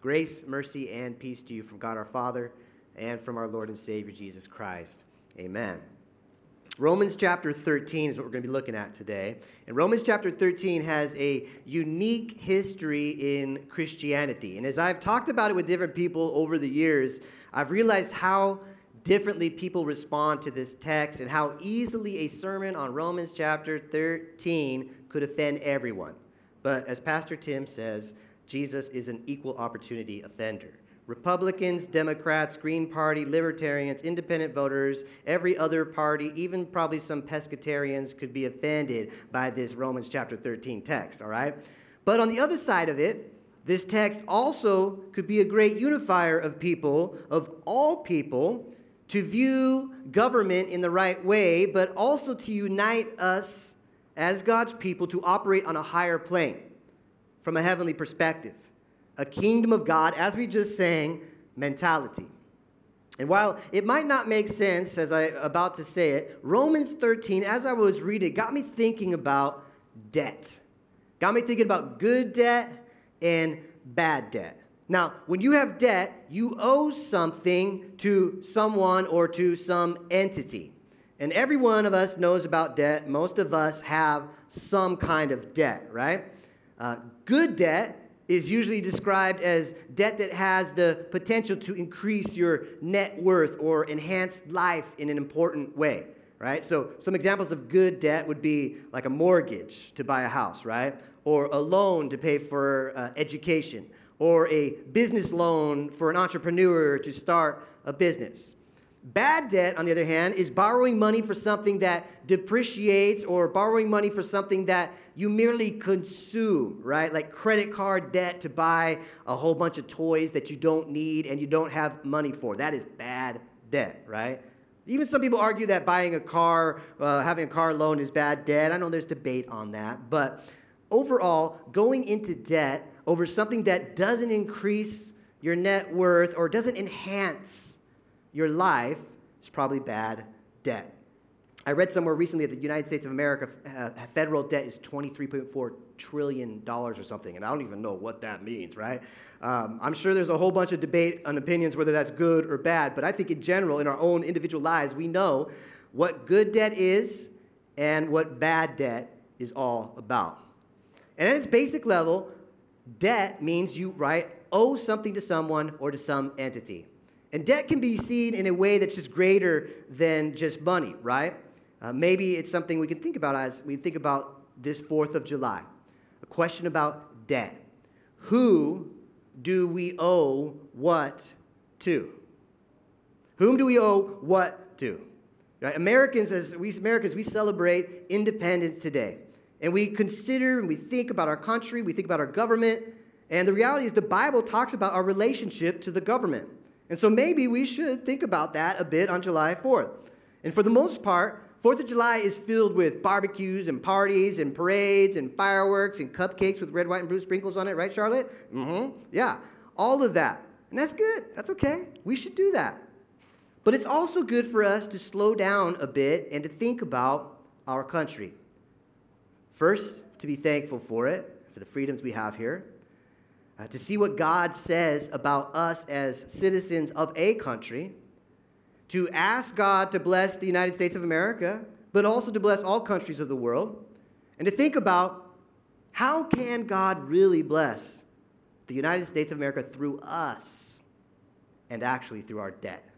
Grace, mercy, and peace to you from God our Father and from our Lord and Savior Jesus Christ. Amen. Romans chapter 13 is what we're going to be looking at today. And Romans chapter 13 has a unique history in Christianity. And as I've talked about it with different people over the years, I've realized how differently people respond to this text and how easily a sermon on Romans chapter 13 could offend everyone. But as Pastor Tim says, Jesus is an equal opportunity offender. Republicans, Democrats, Green Party, Libertarians, independent voters, every other party, even probably some pescatarians could be offended by this Romans chapter 13 text, all right? But on the other side of it, this text also could be a great unifier of people, of all people, to view government in the right way, but also to unite us as God's people to operate on a higher plane from a heavenly perspective. A kingdom of God, as we just sang, mentality. And while it might not make sense as I'm about to say it, Romans 13, as I was reading, got me thinking about debt. Got me thinking about good debt and bad debt. Now, when you have debt, you owe something to someone or to some entity. And every one of us knows about debt. Most of us have some kind of debt, right? Uh, good debt is usually described as debt that has the potential to increase your net worth or enhance life in an important way, right? So, some examples of good debt would be like a mortgage to buy a house, right? Or a loan to pay for uh, education, or a business loan for an entrepreneur to start a business. Bad debt, on the other hand, is borrowing money for something that depreciates or borrowing money for something that you merely consume, right? Like credit card debt to buy a whole bunch of toys that you don't need and you don't have money for. That is bad debt, right? Even some people argue that buying a car, uh, having a car loan is bad debt. I know there's debate on that. But overall, going into debt over something that doesn't increase your net worth or doesn't enhance your life is probably bad debt. I read somewhere recently that the United States of America uh, federal debt is $23.4 trillion or something, and I don't even know what that means, right? Um, I'm sure there's a whole bunch of debate on opinions whether that's good or bad, but I think in general, in our own individual lives, we know what good debt is and what bad debt is all about. And at its basic level, debt means you, right, owe something to someone or to some entity. And debt can be seen in a way that's just greater than just money, right? Uh, maybe it's something we can think about as we think about this 4th of July. A question about debt. Who do we owe what to? Whom do we owe what to? Right? Americans, as we Americans, we celebrate independence today. And we consider and we think about our country, we think about our government. And the reality is, the Bible talks about our relationship to the government. And so maybe we should think about that a bit on July 4th. And for the most part, 4th of July is filled with barbecues and parties and parades and fireworks and cupcakes with red, white, and blue sprinkles on it, right, Charlotte? Mm-hmm. Yeah, all of that. And that's good. That's okay. We should do that. But it's also good for us to slow down a bit and to think about our country. First, to be thankful for it, for the freedoms we have here uh, to see what God says about us as citizens of a country, to ask God to bless the United States of America, but also to bless all countries of the world, and to think about how can God really bless the United States of America through us and actually through our debt.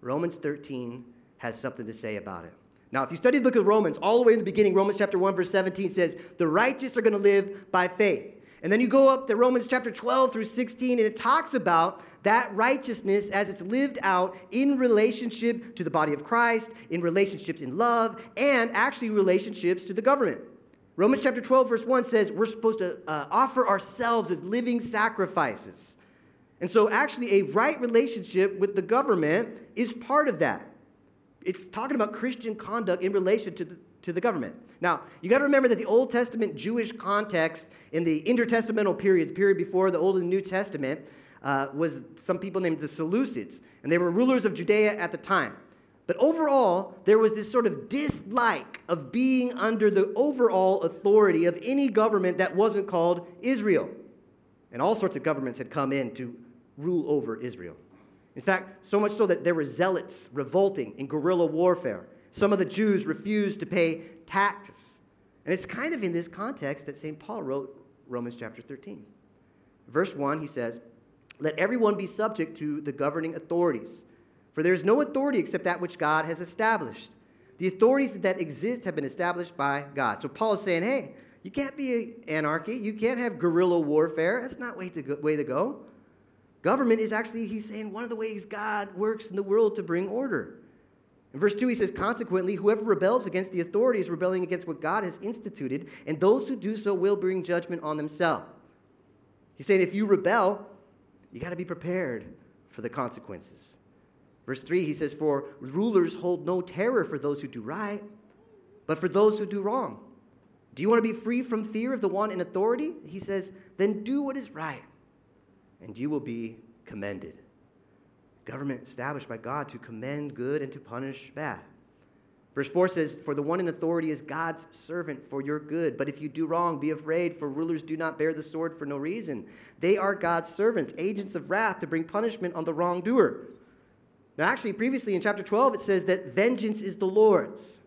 Romans 13 has something to say about it. Now, if you study the book of Romans, all the way in the beginning, Romans chapter 1, verse 17 says, The righteous are going to live by faith. And then you go up to Romans chapter 12 through 16, and it talks about that righteousness as it's lived out in relationship to the body of Christ, in relationships in love, and actually relationships to the government. Romans chapter 12, verse 1 says we're supposed to uh, offer ourselves as living sacrifices. And so, actually, a right relationship with the government is part of that. It's talking about Christian conduct in relation to the, to the government. Now, you got to remember that the Old Testament Jewish context in the intertestamental period, the period before the Old and New Testament, uh, was some people named the Seleucids, and they were rulers of Judea at the time. But overall, there was this sort of dislike of being under the overall authority of any government that wasn't called Israel. And all sorts of governments had come in to rule over Israel. In fact, so much so that there were zealots revolting in guerrilla warfare. Some of the Jews refused to pay taxes. And it's kind of in this context that St. Paul wrote Romans chapter 13. Verse 1, he says, Let everyone be subject to the governing authorities, for there is no authority except that which God has established. The authorities that exist have been established by God. So Paul is saying, hey, you can't be anarchy. You can't have guerrilla warfare. That's not way to go, way to go. Government is actually, he's saying, one of the ways God works in the world to bring order. In verse 2, he says, Consequently, whoever rebels against the authority is rebelling against what God has instituted, and those who do so will bring judgment on themselves. He's saying, if you rebel, you got to be prepared for the consequences. Verse 3, he says, For rulers hold no terror for those who do right, but for those who do wrong. Do you want to be free from fear of the one in authority? He says, Then do what is right, and you will be commended. Government established by God to commend good and to punish bad. Verse 4 says, For the one in authority is God's servant for your good. But if you do wrong, be afraid, for rulers do not bear the sword for no reason. They are God's servants, agents of wrath to bring punishment on the wrongdoer. Now, actually, previously in chapter 12, it says that vengeance is the Lord's.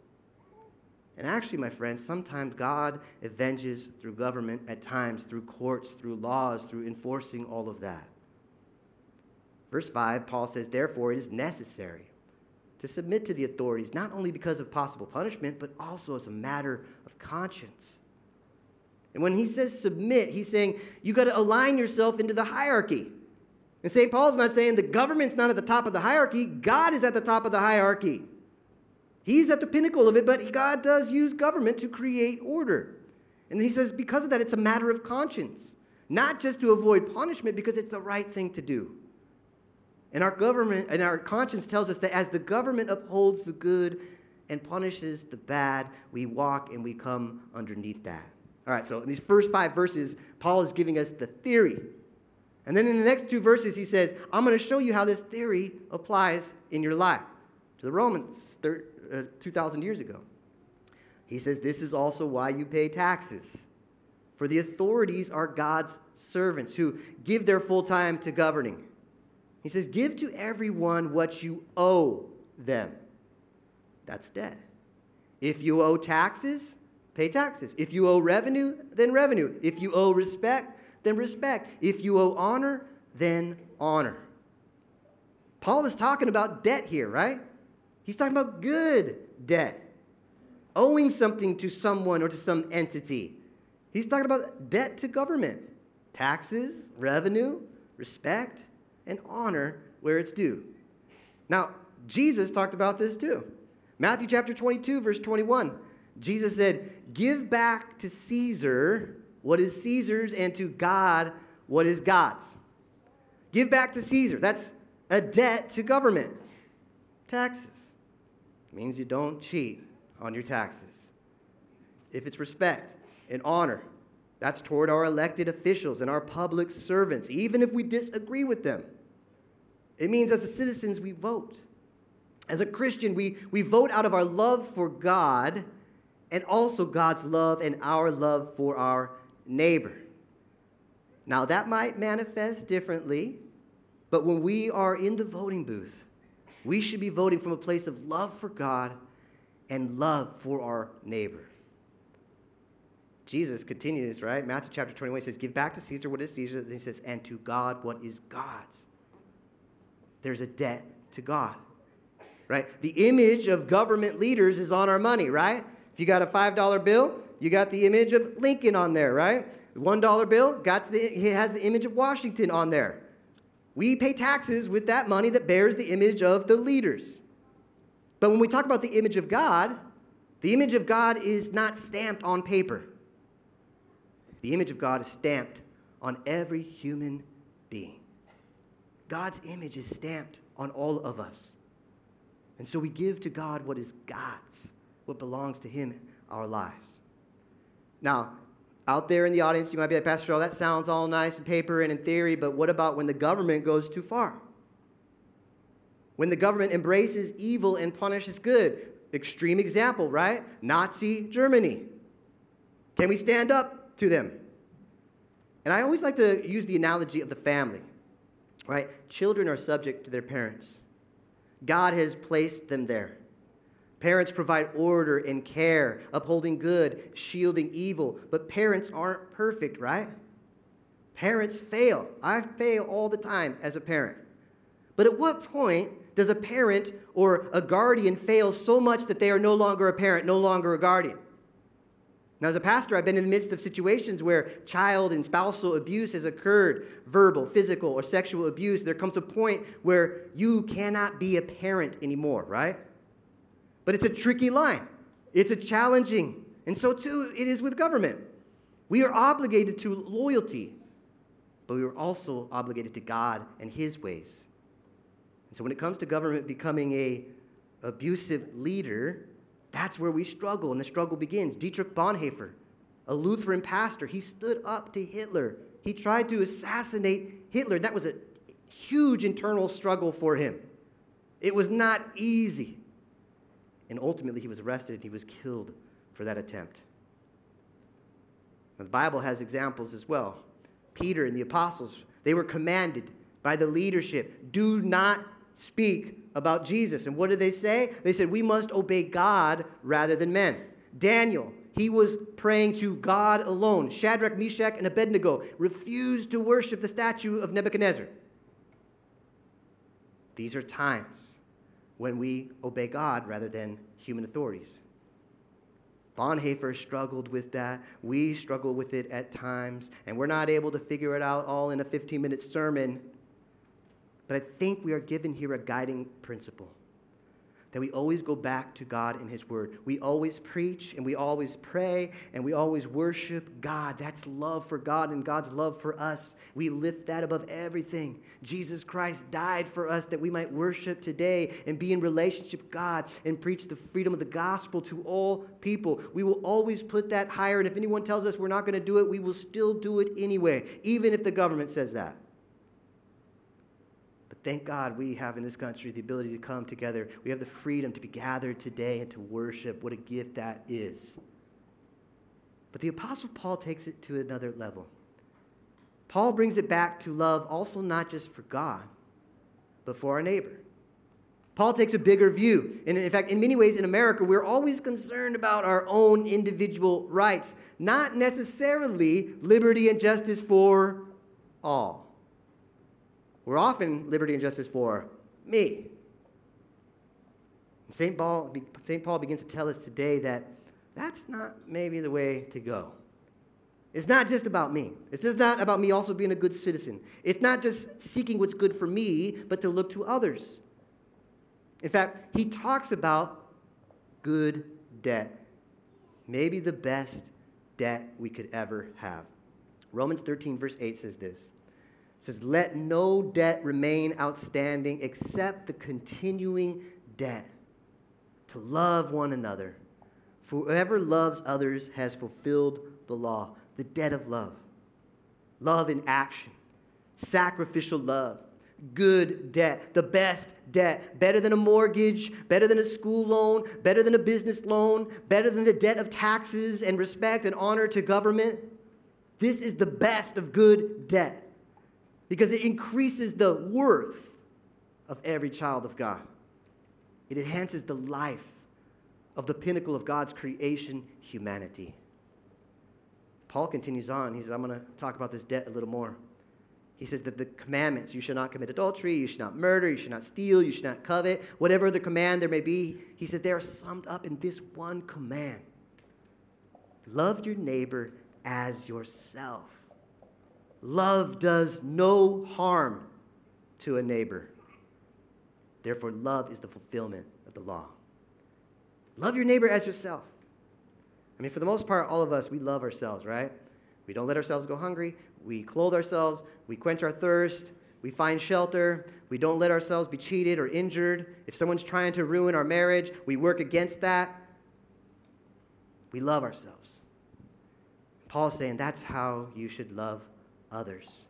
And actually, my friends, sometimes God avenges through government, at times through courts, through laws, through enforcing all of that. Verse 5, Paul says, Therefore, it is necessary to submit to the authorities, not only because of possible punishment, but also as a matter of conscience. And when he says submit, he's saying you got to align yourself into the hierarchy. And St. Paul's not saying the government's not at the top of the hierarchy, God is at the top of the hierarchy. He's at the pinnacle of it, but God does use government to create order. And he says, because of that, it's a matter of conscience, not just to avoid punishment, because it's the right thing to do. And our government and our conscience tells us that as the government upholds the good and punishes the bad, we walk and we come underneath that. All right, so in these first five verses, Paul is giving us the theory. And then in the next two verses, he says, I'm going to show you how this theory applies in your life to the Romans uh, 2,000 years ago. He says, This is also why you pay taxes. For the authorities are God's servants who give their full time to governing. He says, Give to everyone what you owe them. That's debt. If you owe taxes, pay taxes. If you owe revenue, then revenue. If you owe respect, then respect. If you owe honor, then honor. Paul is talking about debt here, right? He's talking about good debt, owing something to someone or to some entity. He's talking about debt to government, taxes, revenue, respect, and honor where it's due. Now, Jesus talked about this too. Matthew chapter 22, verse 21. Jesus said, Give back to Caesar what is Caesar's and to God what is God's. Give back to Caesar. That's a debt to government. Taxes. It means you don't cheat on your taxes. If it's respect and honor, that's toward our elected officials and our public servants, even if we disagree with them. It means as the citizens, we vote. As a Christian, we, we vote out of our love for God and also God's love and our love for our neighbor. Now, that might manifest differently, but when we are in the voting booth, we should be voting from a place of love for God and love for our neighbor. Jesus continues, right? Matthew chapter 21 says, Give back to Caesar what is Caesar's. And he says, And to God what is God's. There's a debt to God, right? The image of government leaders is on our money, right? If you got a $5 bill, you got the image of Lincoln on there, right? $1 bill got the, it has the image of Washington on there. We pay taxes with that money that bears the image of the leaders. But when we talk about the image of God, the image of God is not stamped on paper. The image of God is stamped on every human being. God's image is stamped on all of us. And so we give to God what is God's, what belongs to Him, our lives. Now, out there in the audience, you might be like, Pastor, oh, that sounds all nice in paper and in theory, but what about when the government goes too far? When the government embraces evil and punishes good. Extreme example, right? Nazi Germany. Can we stand up to them? And I always like to use the analogy of the family, right? Children are subject to their parents, God has placed them there. Parents provide order and care, upholding good, shielding evil. But parents aren't perfect, right? Parents fail. I fail all the time as a parent. But at what point does a parent or a guardian fail so much that they are no longer a parent, no longer a guardian? Now, as a pastor, I've been in the midst of situations where child and spousal abuse has occurred verbal, physical, or sexual abuse. There comes a point where you cannot be a parent anymore, right? But it's a tricky line, it's a challenging. And so, too, it is with government. We are obligated to loyalty, but we are also obligated to God and His ways. And so, when it comes to government becoming a abusive leader, that's where we struggle, and the struggle begins. Dietrich Bonhoeffer, a Lutheran pastor, he stood up to Hitler. He tried to assassinate Hitler. That was a huge internal struggle for him. It was not easy. And ultimately, he was arrested and he was killed for that attempt. Now, the Bible has examples as well. Peter and the apostles, they were commanded by the leadership do not speak about Jesus. And what did they say? They said, We must obey God rather than men. Daniel, he was praying to God alone. Shadrach, Meshach, and Abednego refused to worship the statue of Nebuchadnezzar. These are times when we obey God rather than human authorities. Bonhoeffer struggled with that. We struggle with it at times, and we're not able to figure it out all in a 15 minute sermon. But I think we are given here a guiding principle that we always go back to God and His Word. We always preach and we always pray and we always worship God. That's love for God and God's love for us. We lift that above everything. Jesus Christ died for us that we might worship today and be in relationship with God and preach the freedom of the gospel to all people. We will always put that higher. And if anyone tells us we're not going to do it, we will still do it anyway, even if the government says that thank God we have in this country the ability to come together. We have the freedom to be gathered today and to worship. What a gift that is. But the Apostle Paul takes it to another level. Paul brings it back to love also not just for God, but for our neighbor. Paul takes a bigger view. And in fact, in many ways in America, we're always concerned about our own individual rights, not necessarily liberty and justice for all. We're often liberty and justice for me. St. Paul, St. Paul begins to tell us today that that's not maybe the way to go. It's not just about me. It's just not about me also being a good citizen. It's not just seeking what's good for me, but to look to others. In fact, he talks about good debt, maybe the best debt we could ever have. Romans 13, verse 8 says this says, Let no debt remain outstanding except the continuing debt to love one another. For whoever loves others has fulfilled the law, the debt of love. Love in action, sacrificial love, good debt, the best debt, better than a mortgage, better than a school loan, better than a business loan, better than the debt of taxes and respect and honor to government. This is the best of good debt because it increases the worth of every child of God. It enhances the life of the pinnacle of God's creation, humanity. Paul continues on. He says, I'm going to talk about this debt a little more. He says that the commandments you should not commit adultery, you should not murder, you should not steal, you should not covet, whatever the command there may be, he says they are summed up in this one command love your neighbor as yourself. Love does no harm to a neighbor. Therefore, love is the fulfillment of the law. Love your neighbor as yourself. I mean, for the most part, all of us, we love ourselves, right? We don't let ourselves go hungry. We clothe ourselves. We quench our thirst. We find shelter. We don't let ourselves be cheated or injured. If someone's trying to ruin our marriage, we work against that. We love ourselves. Paul's saying that's how you should love others.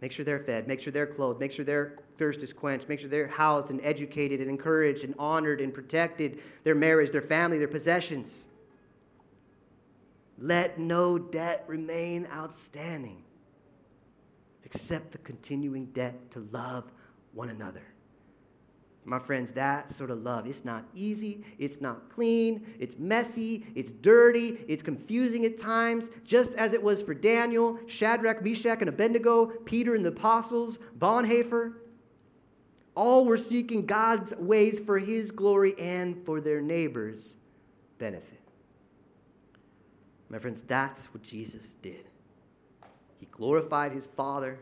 Make sure they're fed. Make sure they're clothed. Make sure their thirst is quenched. Make sure they're housed and educated and encouraged and honored and protected. Their marriage, their family, their possessions. let no debt remain outstanding except the continuing debt to love one another. My friends, that sort of love, it's not easy, it's not clean, it's messy, it's dirty, it's confusing at times, just as it was for Daniel, Shadrach, Meshach, and Abednego, Peter and the apostles, Bonhoeffer. All were seeking God's ways for his glory and for their neighbors' benefit. My friends, that's what Jesus did. He glorified his Father.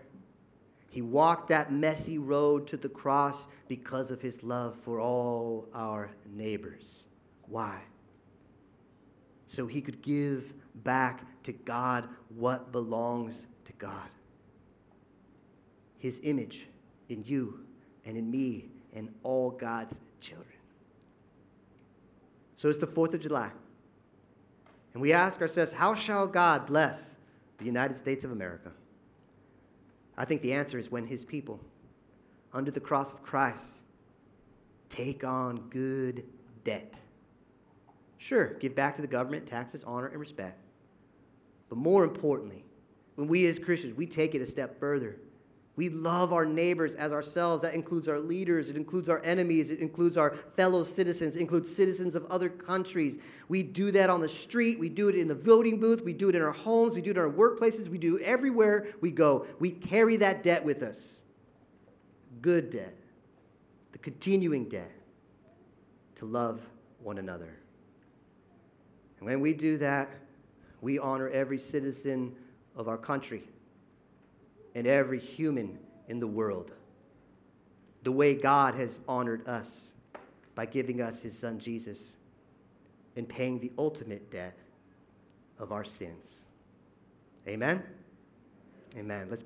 He walked that messy road to the cross because of his love for all our neighbors. Why? So he could give back to God what belongs to God. His image in you and in me and all God's children. So it's the 4th of July. And we ask ourselves, how shall God bless the United States of America? I think the answer is when his people, under the cross of Christ, take on good debt. Sure, give back to the government taxes, honor, and respect. But more importantly, when we as Christians, we take it a step further we love our neighbors as ourselves. That includes our leaders, it includes our enemies, it includes our fellow citizens, it includes citizens of other countries. We do that on the street, we do it in the voting booth, we do it in our homes, we do it in our workplaces, we do it everywhere we go. We carry that debt with us. Good debt, the continuing debt to love one another. And when we do that, we honor every citizen of our country and every human in the world. The way God has honored us by giving us his son Jesus and paying the ultimate debt of our sins. Amen? Amen. Let's